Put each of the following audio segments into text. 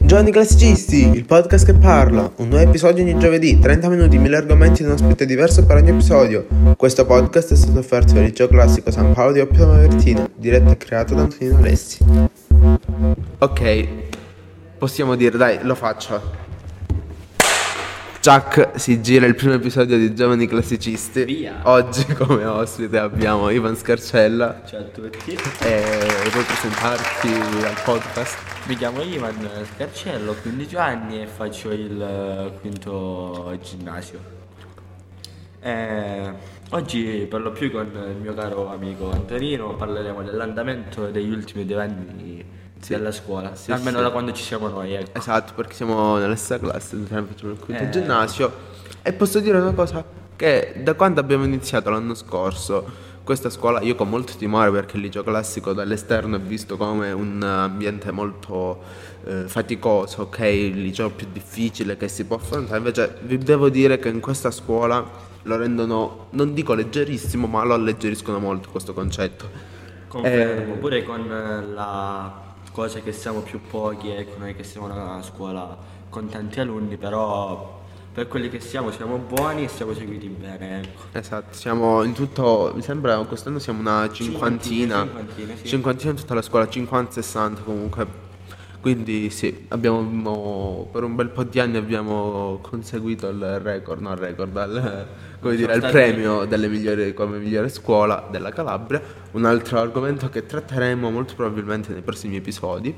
Giovani Classicisti, il podcast che parla, un nuovo episodio ogni giovedì, 30 minuti, 1000 argomenti ed un ospite diverso per ogni episodio. Questo podcast è stato offerto dal liceo classico San Paolo di Oppio Mavertina, diretto e creato da Antonino Alessi. Ok, possiamo dire, dai, lo faccio. Chuck si gira il primo episodio di Giovani Classicisti. Via. Oggi come ospite abbiamo Ivan Scarcella Ciao a tutti, e vuoi presentarti al podcast? mi chiamo Ivan Scarcello, ho 15 anni e faccio il eh, quinto ginnasio. Eh, oggi per lo più con il mio caro amico Antonino parleremo dell'andamento degli ultimi due anni della scuola, Sì, almeno sì. da quando ci siamo noi. Ecco. Esatto, perché siamo nella stessa classe, facciamo il quinto Eh. ginnasio. E posso dire una cosa, che da quando abbiamo iniziato l'anno scorso, questa scuola, io con molto timore perché il liceo classico dall'esterno è visto come un ambiente molto eh, faticoso, ok? Il liceo più difficile che si può affrontare, invece vi devo dire che in questa scuola lo rendono, non dico leggerissimo, ma lo alleggeriscono molto questo concetto. Confermo, Eh. pure con la cosa che siamo più pochi, ecco, noi che siamo una scuola con tanti alunni, però per quelli che siamo siamo buoni e siamo seguiti bene, ecco. Esatto, siamo in tutto, mi sembra quest'anno siamo una cinquantina, Cinquantina, sì. cinquantina in tutta la scuola, 50-60 comunque. Quindi sì, abbiamo per un bel po' di anni abbiamo conseguito il record, no il record, al- come dire, il premio delle migliori, come migliore scuola della Calabria. Un altro argomento che tratteremo molto probabilmente nei prossimi episodi.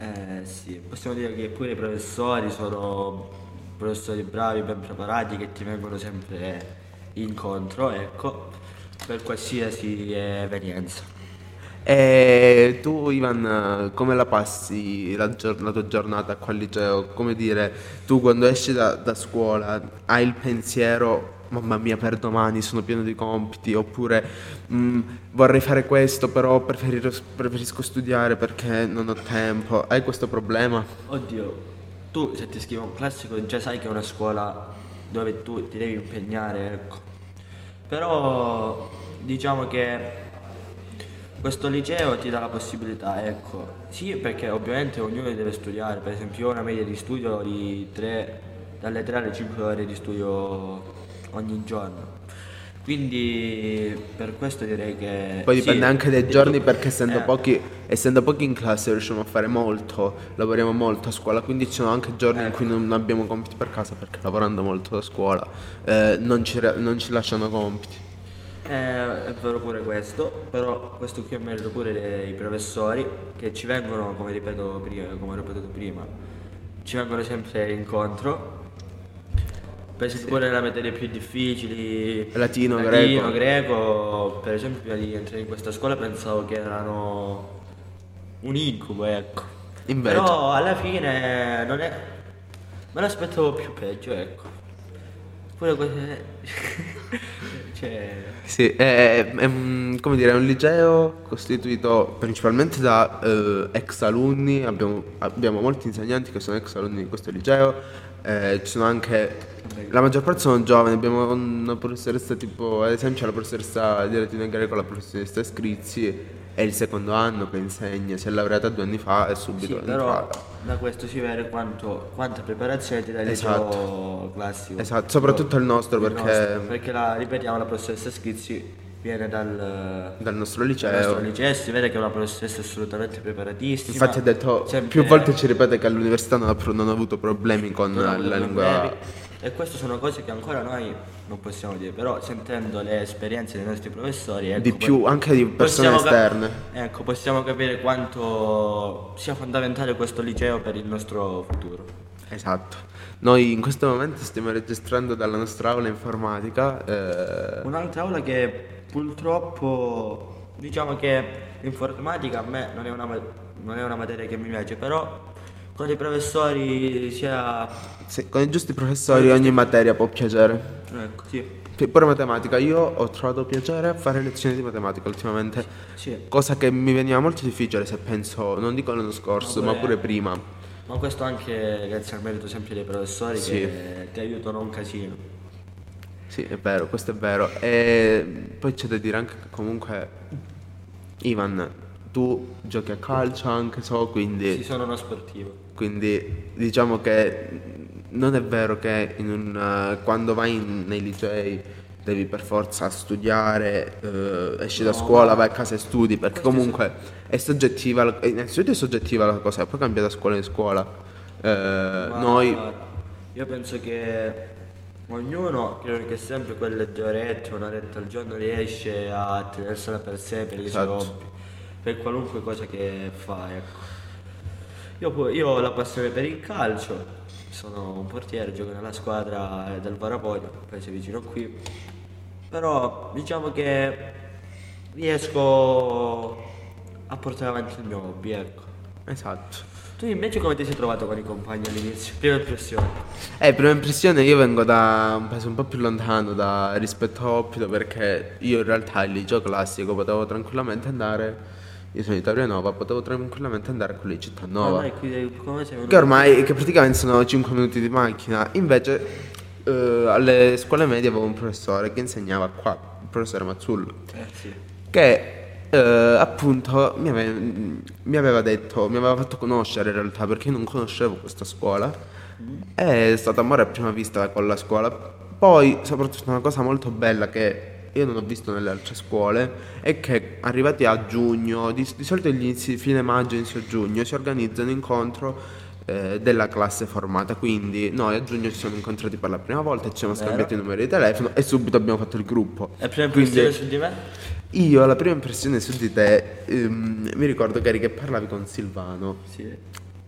Eh sì, possiamo dire che pure i professori sono professori bravi, ben preparati, che ti vengono sempre incontro, ecco, per qualsiasi evenienza. E tu Ivan, come la passi la, gior- la tua giornata qua al liceo? Come dire, tu quando esci da, da scuola hai il pensiero, mamma mia, per domani sono pieno di compiti, oppure "Mm, vorrei fare questo, però preferisco studiare perché non ho tempo. Hai questo problema? Oddio, tu se ti scrivi un classico già sai che è una scuola dove tu ti devi impegnare, ecco. Però diciamo che questo liceo ti dà la possibilità, ecco. Sì, perché ovviamente ognuno deve studiare, per esempio io ho una media di studio di 3, dalle 3 alle 5 ore di studio ogni giorno. Quindi per questo direi che... Poi sì, dipende anche dai giorni perché essendo, eh, pochi, essendo pochi in classe riusciamo a fare molto, lavoriamo molto a scuola, quindi ci sono anche giorni in Ecco. cui non abbiamo compiti per casa perché lavorando molto a scuola eh, non, ci, non ci lasciano compiti. Eh, è vero pure questo, però questo qui è merito pure dei professori che ci vengono, come ripeto prima, come ho ripetuto prima, ci vengono sempre incontro. Per esempio pure le materie più difficili, Latino, latino, greco. greco, per esempio prima di entrare in questa scuola pensavo che erano un incubo, ecco. Invece. Però alla fine non è. Me l'aspettavo più peggio, ecco. Pure queste. cioè. Sì, è, è un, come dire, è un liceo costituito principalmente da eh, ex alunni, abbiamo, abbiamo molti insegnanti che sono ex alunni di questo liceo, eh, ci sono anche, la maggior parte sono giovani, abbiamo una professoressa tipo, ad esempio c'è la professoressa di latino e greco, la professoressa Scrizzi, è il secondo anno che insegna, si è laureata due anni fa e subito Sì, però entrata. da questo si vede quanto, quanta preparazione ti dà il Esatto. liceo classico. Esatto, soprattutto il nostro, Il perché- nostro, perché la, ripetiamo, la professoressa Schizzi viene dal, Dal nostro dal liceo. nostro liceo, si vede che è una professoressa assolutamente preparatissima. Infatti ha detto, sempre- più volte ci ripete che all'università non ha, non ha avuto problemi con la lingua... problemi. E queste sono cose che ancora noi non possiamo dire, però sentendo le esperienze dei nostri professori... Ecco, Di più, anche di persone possiamo cap- esterne. ecco, possiamo capire quanto sia fondamentale questo liceo per il nostro futuro. Esatto. Noi in questo momento stiamo registrando dalla nostra aula informatica. eh, Un'altra aula che purtroppo diciamo che l'informatica a me non è una, non è una materia che mi piace, però con i professori sia... sì, con i giusti professori ogni materia può piacere. Ecco, sì, Pure matematica, io ho trovato piacere a fare lezioni di matematica ultimamente, sì. cosa che mi veniva molto difficile se penso, non dico l'anno scorso, Ma ma pure- pure prima. Ma questo anche grazie al merito sempre dei professori Sì. che ti aiutano un casino. Sì, è vero, questo è vero. E poi c'è da dire anche che comunque Ivan, tu giochi a calcio anche so, quindi... Sì, sono uno sportivo. Quindi diciamo che non è vero che in un, uh, quando vai in, nei licei devi per forza studiare, uh, esci no, da scuola, vai a casa e studi, perché comunque è soggettiva, innanzitutto è soggettiva la cosa, poi cambia da scuola in scuola. Uh, noi... Io penso che ognuno, credo che sempre quelle due orette, un'oretta al giorno riesce a tenersela per sé, per i esatto. suoi hobby, per qualunque cosa che fa, ecco. Io, io ho la passione per il calcio, sono un portiere, gioco nella squadra del Varapoglio, paese vicino qui. Però diciamo che riesco a portare avanti il mio hobby, ecco. Esatto. Tu invece come ti sei trovato con i compagni all'inizio? Prima impressione? Eh, prima impressione io vengo da un paese un po' più lontano da, rispetto a Oppido perché io in realtà il liceo classico potevo tranquillamente andare io sono di Torino potevo tranquillamente andare a quello di Cittanova. Ah, come sei che ormai, che praticamente sono 5 minuti di macchina. Invece eh, alle scuole medie avevo un professore che insegnava qua, il professore Mazzullo. Eh, sì. Che eh, appunto mi aveva, mi aveva, detto, mi aveva fatto conoscere in realtà perché io non conoscevo questa scuola. Mm. È stato amore a prima vista con la scuola. Poi, soprattutto, una cosa molto bella che io non ho visto nelle altre scuole è che arrivati a giugno, di, di solito gli inizi, fine maggio, inizio giugno, si organizza un incontro eh, della classe formata. Quindi noi a giugno ci siamo incontrati per la prima volta, ci siamo Vero. scambiati i numeri di telefono e subito abbiamo fatto il gruppo. E prima impressione su di me? Io la prima impressione su di te, ehm, mi ricordo Gary che parlavi con Silvano. Sì.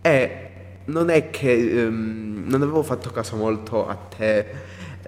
E non è che ehm, non avevo fatto caso molto a te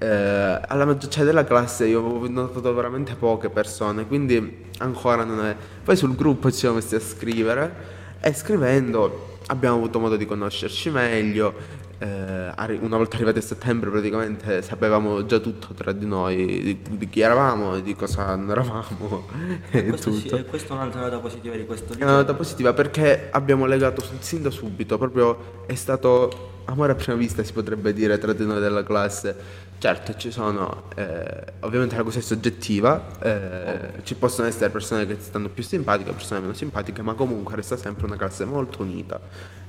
eh, alla maggior cioè della classe io avevo notato veramente poche persone, quindi ancora non è. Poi sul gruppo ci siamo messi a scrivere e scrivendo abbiamo avuto modo di conoscerci meglio. Eh, una volta arrivati a settembre praticamente sapevamo già tutto tra di noi, di, di chi eravamo, di cosa non eravamo. E questo, sì, questa è un'altra nota positiva di questo libro. È una nota positiva perché abbiamo legato sin da subito, proprio è stato amore a prima vista si potrebbe dire tra di noi della classe Certo, ci sono, eh, ovviamente la cosa è soggettiva, eh, ci possono essere persone che ti stanno più simpatiche, persone meno simpatiche, ma comunque resta sempre una classe molto unita.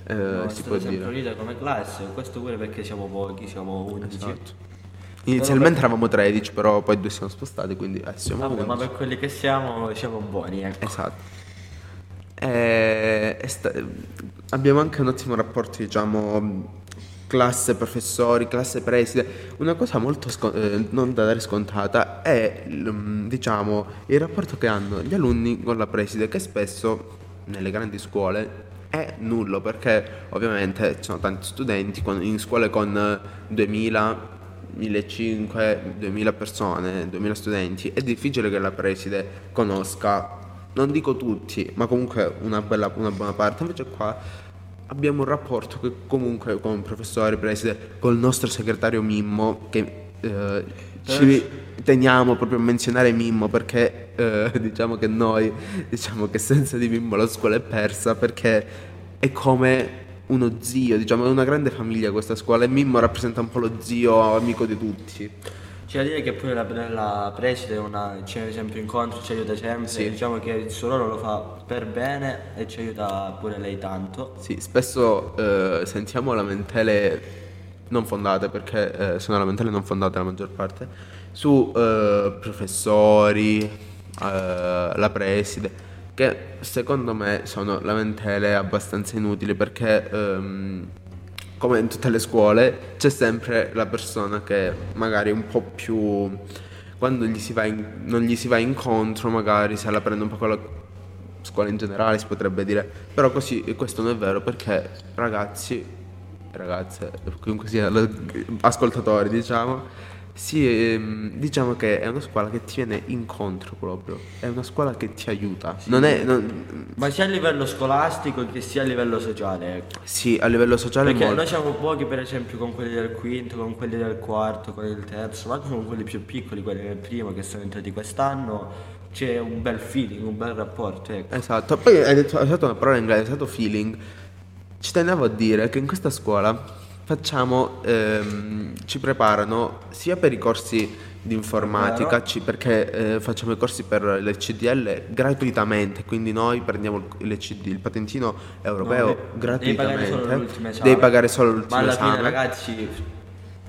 Eh, no, si può sempre dire. unita come classe, questo pure perché siamo pochi, siamo 11. Esatto. Inizialmente però, eravamo 13, però poi due siamo spostati, quindi eh, siamo vabbè, 11. Ma per quelli che siamo, siamo buoni, ecco. Esatto. E, e sta, abbiamo anche un ottimo rapporto, diciamo classe professori, classe preside, una cosa molto scon- eh, non da dare scontata è mm, diciamo il rapporto che hanno gli alunni con la preside che spesso nelle grandi scuole è nullo perché ovviamente ci sono tanti studenti in scuole con 2000 1500, 2000 persone, 2000 studenti, è difficile che la preside conosca, non dico tutti, ma comunque una, bella, una buona parte, invece qua abbiamo un rapporto che comunque con il professore preside, col nostro segretario Mimmo, che eh, ci teniamo proprio a menzionare Mimmo perché eh, diciamo che noi, diciamo che senza di Mimmo la scuola è persa perché è come uno zio, diciamo è una grande famiglia questa scuola e Mimmo rappresenta un po' lo zio amico di tutti. C'è da dire che pure la, la preside una, c'è sempre incontro, ci aiuta sempre, sì. diciamo che il suo ruolo lo fa per bene e ci aiuta pure lei tanto. Sì, spesso eh, sentiamo lamentele non fondate, perché eh, sono lamentele non fondate la maggior parte, su eh, professori, eh, la preside, che secondo me sono lamentele abbastanza inutili perché... Ehm, come in tutte le scuole, c'è sempre la persona che magari un po' più quando gli in, non gli si va incontro, magari se la prende un po' con la scuola in generale, si potrebbe dire. Però così questo non è vero perché ragazzi, ragazze, comunque sia ascoltatori, diciamo, sì, ehm, diciamo che è una scuola che ti viene incontro proprio, è una scuola che ti aiuta. Sì. Non è, non... Ma sia a livello scolastico che sia a livello sociale. Ecco. Sì, a livello sociale. Perché molto. noi siamo pochi, per esempio, con quelli del quinto, con quelli del quarto, con il terzo, ma anche con quelli più piccoli, quelli del primo che sono entrati quest'anno. C'è un bel feeling, un bel rapporto. Ecco. Esatto, poi hai, detto, hai una parola in inglese, hai usato feeling. Ci tenevo a dire che in questa scuola facciamo, ehm, ci preparano sia per i corsi di informatica, ci- perché eh, facciamo i corsi per le CDL gratuitamente, quindi noi prendiamo il, CD il patentino europeo No, de- devi pagare gratuitamente, solo devi pagare solo l'ultimo Ma alla fine, esame. ragazzi,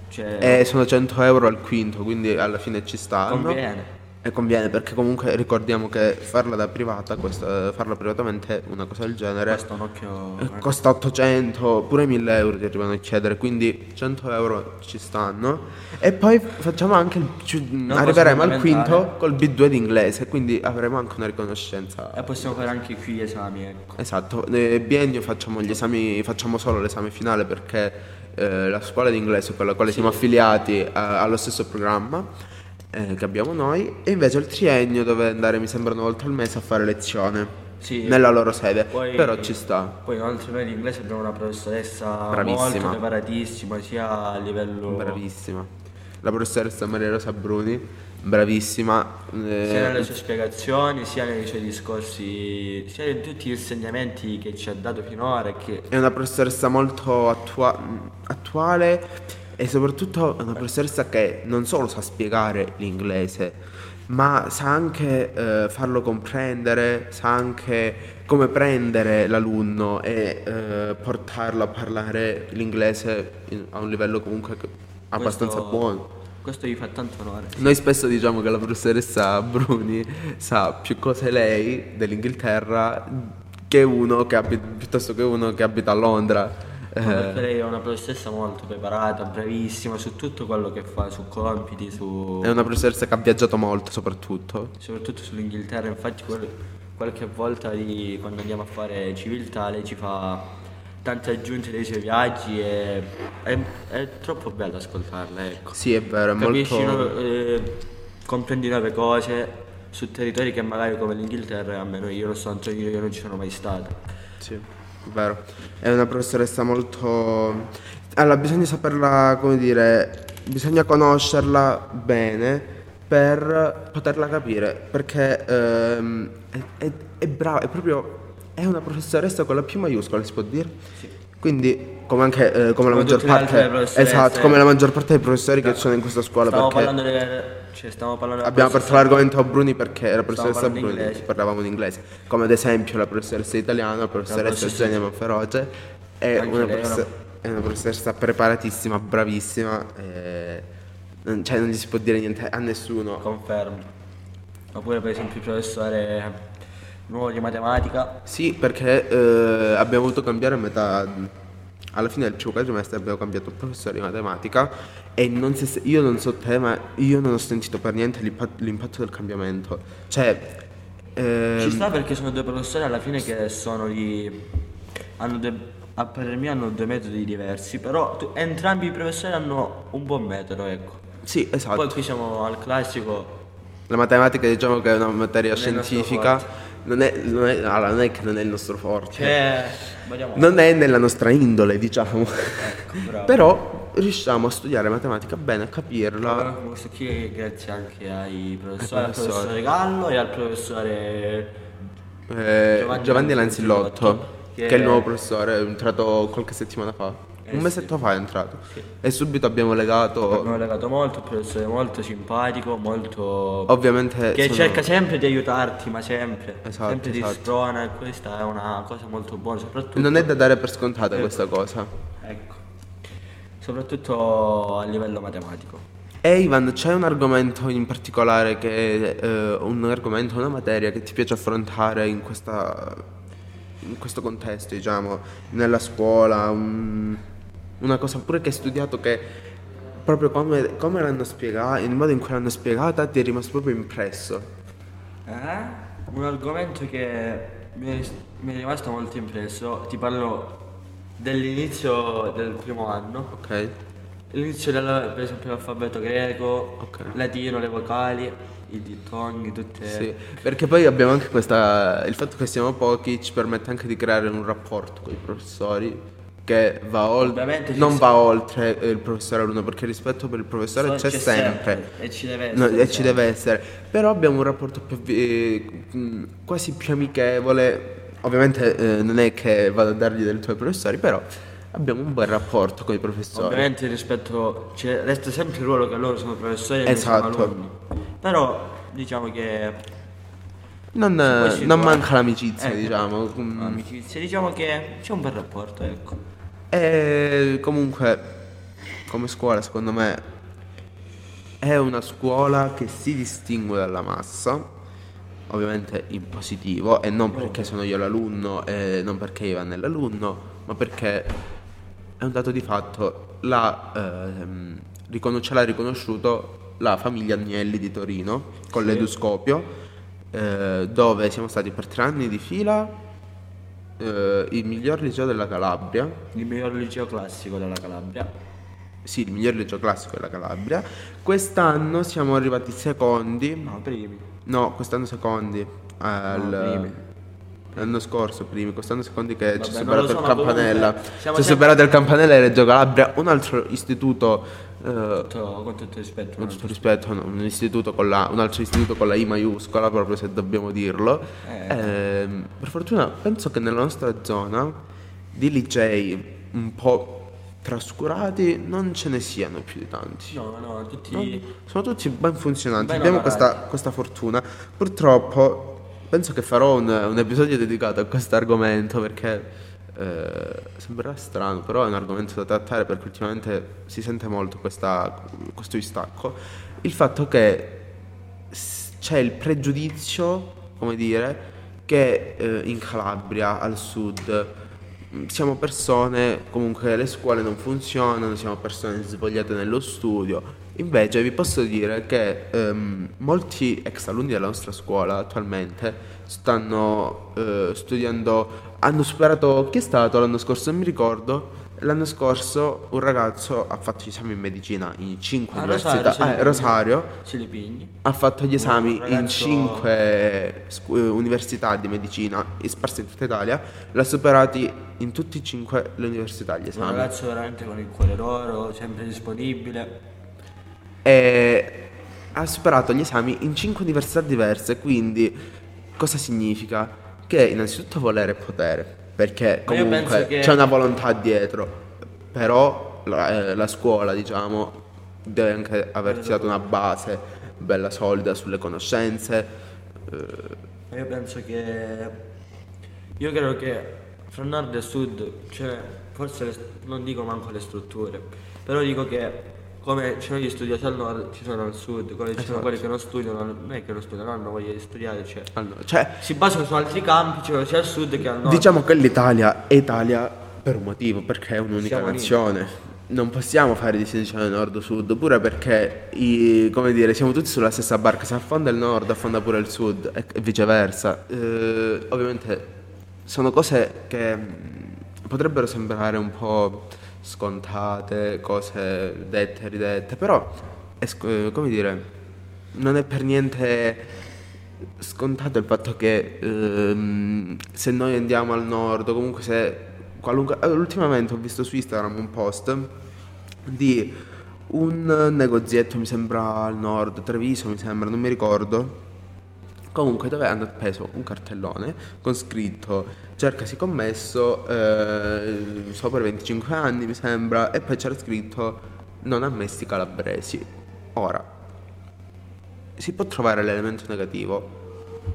cioè, E sono 100 euro al quinto, quindi alla fine ci stanno. conviene. E conviene perché comunque ricordiamo che farla da privata, questa, farla privatamente, una cosa del genere, un occhio. eh, costa 800, pure 1000 euro ti arrivano a chiedere, quindi 100 euro ci stanno. E poi facciamo anche, il, cosa arriveremo al quinto col B2 di inglese, quindi avremo anche una riconoscenza. E possiamo fare anche qui gli esami, ecco. Esatto, nel biennio facciamo gli esami, facciamo solo l'esame finale perché eh, la scuola di inglese con la quale siamo affiliati eh, allo stesso programma eh, che abbiamo noi e invece il triennio dove andare mi sembra una volta al mese a fare lezione Sì. nella loro sede, Poi- però ci sta. Poi inoltre noi di inglese abbiamo una professoressa Bravissima. molto preparatissima, sia a livello Bravissima. La professoressa Maria Rosa Bruni, bravissima. eh, sia nelle sue spiegazioni, sia nei suoi discorsi, sia in tutti gli insegnamenti che ci ha dato finora che È una professoressa molto attua- attuale e soprattutto è una professoressa che non solo sa spiegare l'inglese, ma sa anche eh, farlo comprendere, sa anche come prendere l'alunno e eh, portarlo a parlare l'inglese in- a un livello comunque abbastanza questo- buono. Questo gli fa tanto onore. Noi spesso diciamo che la professoressa Bruni sa più cose lei dell'Inghilterra che uno che abita, piuttosto che uno che abita a Londra. Perché Eh, lei è una professoressa molto preparata, bravissima su tutto quello che fa, su compiti, su... è una professoressa che ha viaggiato molto soprattutto. soprattutto sull'Inghilterra, infatti quel- qualche volta di- quando andiamo a fare civiltà lei ci fa tante aggiunte dei suoi viaggi e è, è troppo bello ascoltarla, ecco. Sì, è vero, è Capisci, molto... no- eh, comprendi nuove cose su territori che magari come l'Inghilterra, almeno io lo so, io non ci sono mai stato. Sì, vero. È una professoressa molto... Allora, bisogna saperla, come dire, bisogna conoscerla bene per poterla capire, perché ehm, è, è- è brava, è proprio... È una professoressa con la P maiuscola, si può dire? Quindi, come anche eh, come la Come maggior le altre parte... Esatto, come la maggior parte dei professori che ci sono in questa scuola, Stiamo perché... parlando delle, cioè, stiamo parlando Abbiamo professoressa- l'argomento a Bruni perché la professoressa Bruni inglese. parlavamo in inglese, come ad esempio la professoressa italiana, la professoressa Eugenia Manferoce, è una, lei è una- è una professoressa preparatissima, bravissima, e non, cioè non gli si può dire niente a nessuno. Confermo. Oppure per esempio il professore nuovo di matematica. Sì, perché eh, abbiamo dovuto cambiare a metà. Alla fine del primo quadrimestre abbiamo cambiato professore di matematica e non si- io non so te, ma io non ho sentito per niente l'impa- l'impatto del cambiamento. Cioè, ehm, Ci sta perché sono due professori alla fine che sono di... hanno due... a parer mio hanno due metodi diversi, però tu- entrambi i professori hanno un buon metodo, ecco. sì, esatto. Poi qui siamo al classico, La matematica diciamo che è una materia scientifica, non è, non, è, allora, non è che non è il nostro forte, cioè... Non è nella nostra indole diciamo, Ecco, però riusciamo a studiare matematica bene, a capirla. Questo qui grazie anche ai professori, al professore Gallo e al professore Eh, Giovanni Giovanni, Lanzillotto, che che, è il è- nuovo professore, è entrato qualche settimana fa, Eh, un sì. mesetto fa è entrato e subito abbiamo legato, abbiamo legato molto, un professore molto simpatico, molto... ovviamente Che sono- cerca sempre di aiutarti, ma sempre. Esatto, sempre esatto. sprona e questa è una cosa molto buona, soprattutto. non è da dare per scontata questa cosa. Ecco. Soprattutto a livello matematico. E Ivan, c'è un argomento in particolare che eh, un argomento, una materia che ti piace affrontare in questa in questo contesto, diciamo, nella scuola, un- una cosa pure che hai studiato che proprio come, come l'hanno spiegata, il modo in cui l'hanno spiegata ti è rimasto proprio impresso. Eh? Un argomento che mi è, mi è rimasto molto impresso. Ti parlo dell'inizio del primo anno. Ok? L'inizio del, per esempio dell'alfabeto greco, Ok. latino, le vocali, i dittonghi, tutte... Sì, perché poi abbiamo anche questa. Il fatto che siamo pochi ci permette anche di creare un rapporto con i professori che va ci Non va oltre il professore alunno, perché rispetto per il professore So- c'è, c'è sempre. sempre, e ci deve No, essere e ci deve essere. Però abbiamo un rapporto più, eh, quasi più amichevole. Ovviamente eh, non è che vado a dargli del tuo ai professori, però abbiamo un buon rapporto con i professori. Ovviamente rispetto, cioè, resta sempre il ruolo che loro sono professori e Esatto. alunni. Però diciamo che Non, non manca l'amicizia, Ecco. diciamo. Mm. amicizia, diciamo che c'è un bel rapporto, ecco. E comunque, come scuola, secondo me, è una scuola che si distingue dalla massa, ovviamente in positivo, e non perché sono io l'alunno e non perché Ivan è l'alunno, ma perché è un dato di fatto, la, ehm, riconos- ce l'ha riconosciuto la famiglia Agnelli di Torino con Sì. l'Eduscopio, eh, dove siamo stati per tre anni di fila eh, il miglior liceo della Calabria. Il miglior liceo classico della Calabria. Sì, il miglior liceo classico della Calabria. Quest'anno siamo arrivati secondi. No, primi. No, quest'anno secondi. Al, primi. L'anno scorso primi, quest'anno secondi che ci Vabbè, lo superato so, il Campanella. Ci sempre- superato il Campanella e Reggio Calabria, un altro istituto eh, Tutto- con tutto rispetto. con tutto rispetto, no, un, istituto con la, un altro istituto con la I maiuscola, proprio se dobbiamo dirlo. Eh. Ehm, per fortuna penso che nella nostra zona di licei un po' trascurati non ce ne siano più di tanti. No, no, tutti... No, sono tutti ben funzionanti, Ben abbiamo questa, questa fortuna. Purtroppo penso che farò un, un episodio dedicato a questo argomento perché eh, sembrerà strano, però è un argomento da trattare perché ultimamente si sente molto questa- questo distacco. Il fatto che c'è il pregiudizio, come dire, che eh, in Calabria, al sud, mh, siamo persone, comunque le scuole non funzionano, siamo persone svogliate nello studio. Invece vi posso dire che ehm, molti ex alunni della nostra scuola attualmente stanno eh, studiando, hanno superato, chi è stato l'anno scorso? Non mi ricordo. L'anno scorso un ragazzo ha fatto gli esami in medicina in 5 Ah, università. Rosario, eh, Rosario ha fatto gli esami in ragazzo- cinque scu- eh, università di medicina sparse in tutta Italia, l'ha superati in tutti e cinque le università gli Un esami. ragazzo veramente con il cuore d'oro, sempre disponibile. E ha superato gli esami in cinque università diverse, quindi cosa significa? Che innanzitutto volere è potere, perché comunque che- c'è una volontà dietro, però la, eh, la scuola, diciamo, deve anche averti dato una base bella solida sulle conoscenze. eh, io penso che. Io credo che fra nord e sud, cioè, forse le- non dico manco le strutture, però dico che come ci sono gli studiosi al nord, ci sono al sud, come ci sono Esatto. quelli che non studiano, non è che non studiano, non hanno voglia di studiare, cioè. allora, cioè, Si basano su altri campi, cioè sia al sud che al nord. Diciamo che l'Italia è Italia per un motivo, perché è un'unica Siamo nazione. Non possiamo fare distinzione nord-sud, pure perché i- come dire, siamo tutti sulla stessa barca, se affonda il nord affonda pure il sud e viceversa. Eh, ovviamente sono cose che mh, potrebbero sembrare un po' scontate, cose dette e ridette, però è eh, come dire, non è per niente scontato il fatto che ehm, se noi andiamo al nord, comunque se qualunque... ultimamente ho visto su Instagram un post di un negozietto, mi sembra al nord, Treviso mi sembra, non mi ricordo. Comunque dove hanno appeso un cartellone con scritto cercasi commesso eh, sopra i 25 anni mi sembra e poi c'era scritto non ammessi calabresi. Ora, si può trovare l'elemento negativo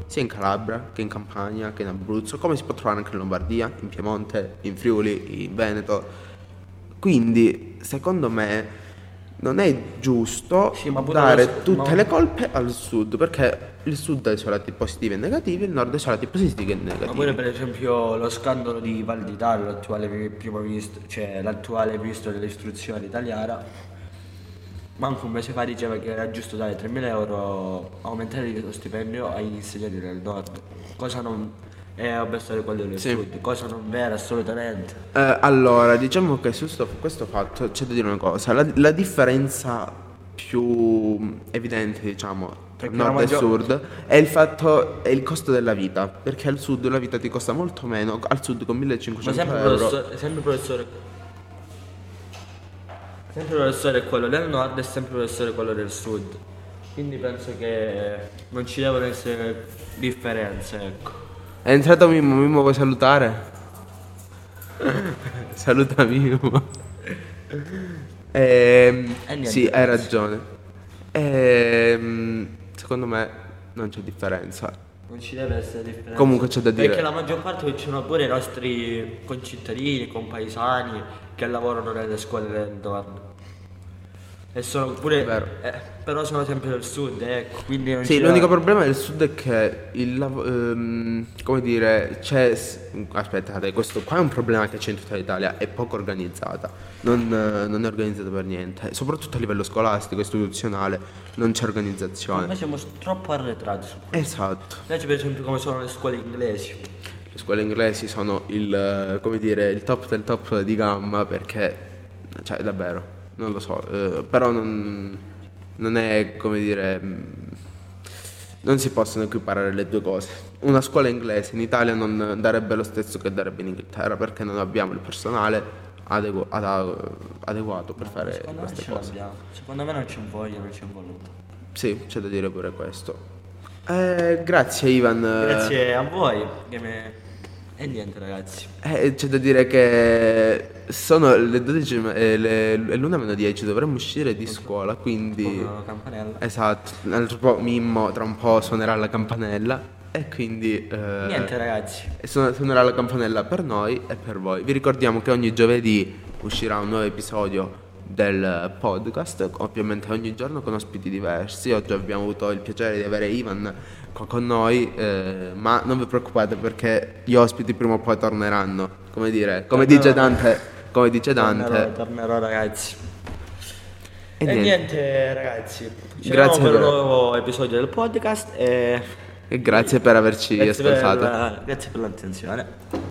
sia in Calabria che in Campania che in Abruzzo, come si può trovare anche in Lombardia, in Piemonte, in Friuli, in Veneto. Quindi, secondo me, non è giusto Sì, ma dare lo- tutte ma- le colpe al sud, perché il sud ha i suoi lati positivi e negativi, il nord ha i suoi lati positivi e Ma negativi. pure per esempio lo scandalo di Valditaro, l'attuale mi- primo ministro, cioè l'attuale ministro dell'istruzione italiana, manco un mese fa diceva che era giusto dare 3.000 euro, aumentare lo stipendio agli insegnanti del nord, cosa non è abbassare quello del Sì. sud, cosa non vera assolutamente. Eh, allora, diciamo che su sto- questo fatto c'è da dire una cosa, la, la differenza più evidente, diciamo, tra Perché nord e maggior- sud è il fatto, è il costo della vita, perché al sud la vita ti costa molto meno, al sud con Ma 1500 sempre euro. professore, sempre professore, sempre professore quello del nord e sempre professore quello del sud. Quindi penso che non ci devono essere differenze, ecco. È entrato Mimmo, Mimmo vuoi salutare? Saluta Mimo. Ehm, E niente, sì, hai ragione. Ehm, secondo me non c'è differenza. Non ci deve essere differenza. Comunque c'è da dire- Perché la maggior parte ci sono pure i nostri concittadini, compaesani che lavorano nelle scuole del nord. E sono pure. Eh, però sono sempre del sud, ecco. Quindi non Sì, l'unico problema del sud è che il lav- ehm, come dire, c'è aspettate, questo qua è un problema che c'è in tutta l'Italia, è poco organizzata. Non, non è organizzata per niente, soprattutto a livello scolastico, istituzionale, non c'è organizzazione. Noi siamo troppo arretrati su questo. Esatto. Invece per esempio come sono le scuole inglesi. Le scuole inglesi sono il, come dire, il top del top di gamma perché, cioè davvero, non lo so, eh, però non, non è, come dire, mh, non si possono equiparare le due cose. Una scuola inglese in Italia non darebbe lo stesso che darebbe in Inghilterra perché non abbiamo il personale adegu- ada- adeguato per fare Secondo me queste cose. l'abbiamo. Secondo me non c'è voglia, non c'è voluto. Sì, c'è da dire pure questo. Eh, grazie Ivan. Grazie a voi. che me- E niente ragazzi. Eh, c'è da dire che sono le 12 me- eh, l'una meno 10, dovremmo uscire di scuola, quindi... La campanella. Esatto, un altro po' Mimmo tra un po' suonerà la campanella e quindi... eh, Niente ragazzi. e suon- suonerà la campanella per noi e per voi. Vi ricordiamo che ogni giovedì uscirà un nuovo episodio del podcast, ovviamente ogni giorno con ospiti diversi. Oggi abbiamo avuto il piacere di avere Ivan qua con noi, eh, ma non vi preoccupate perché gli ospiti prima o poi torneranno. Come dire, come Tornerò. dice Dante, come dice Tornerò, Dante. tornerò ragazzi. E E, niente. niente. ragazzi. Ci Grazie per un nuovo episodio del podcast e E grazie per averci grazie per, ascoltato. grazie per l'attenzione.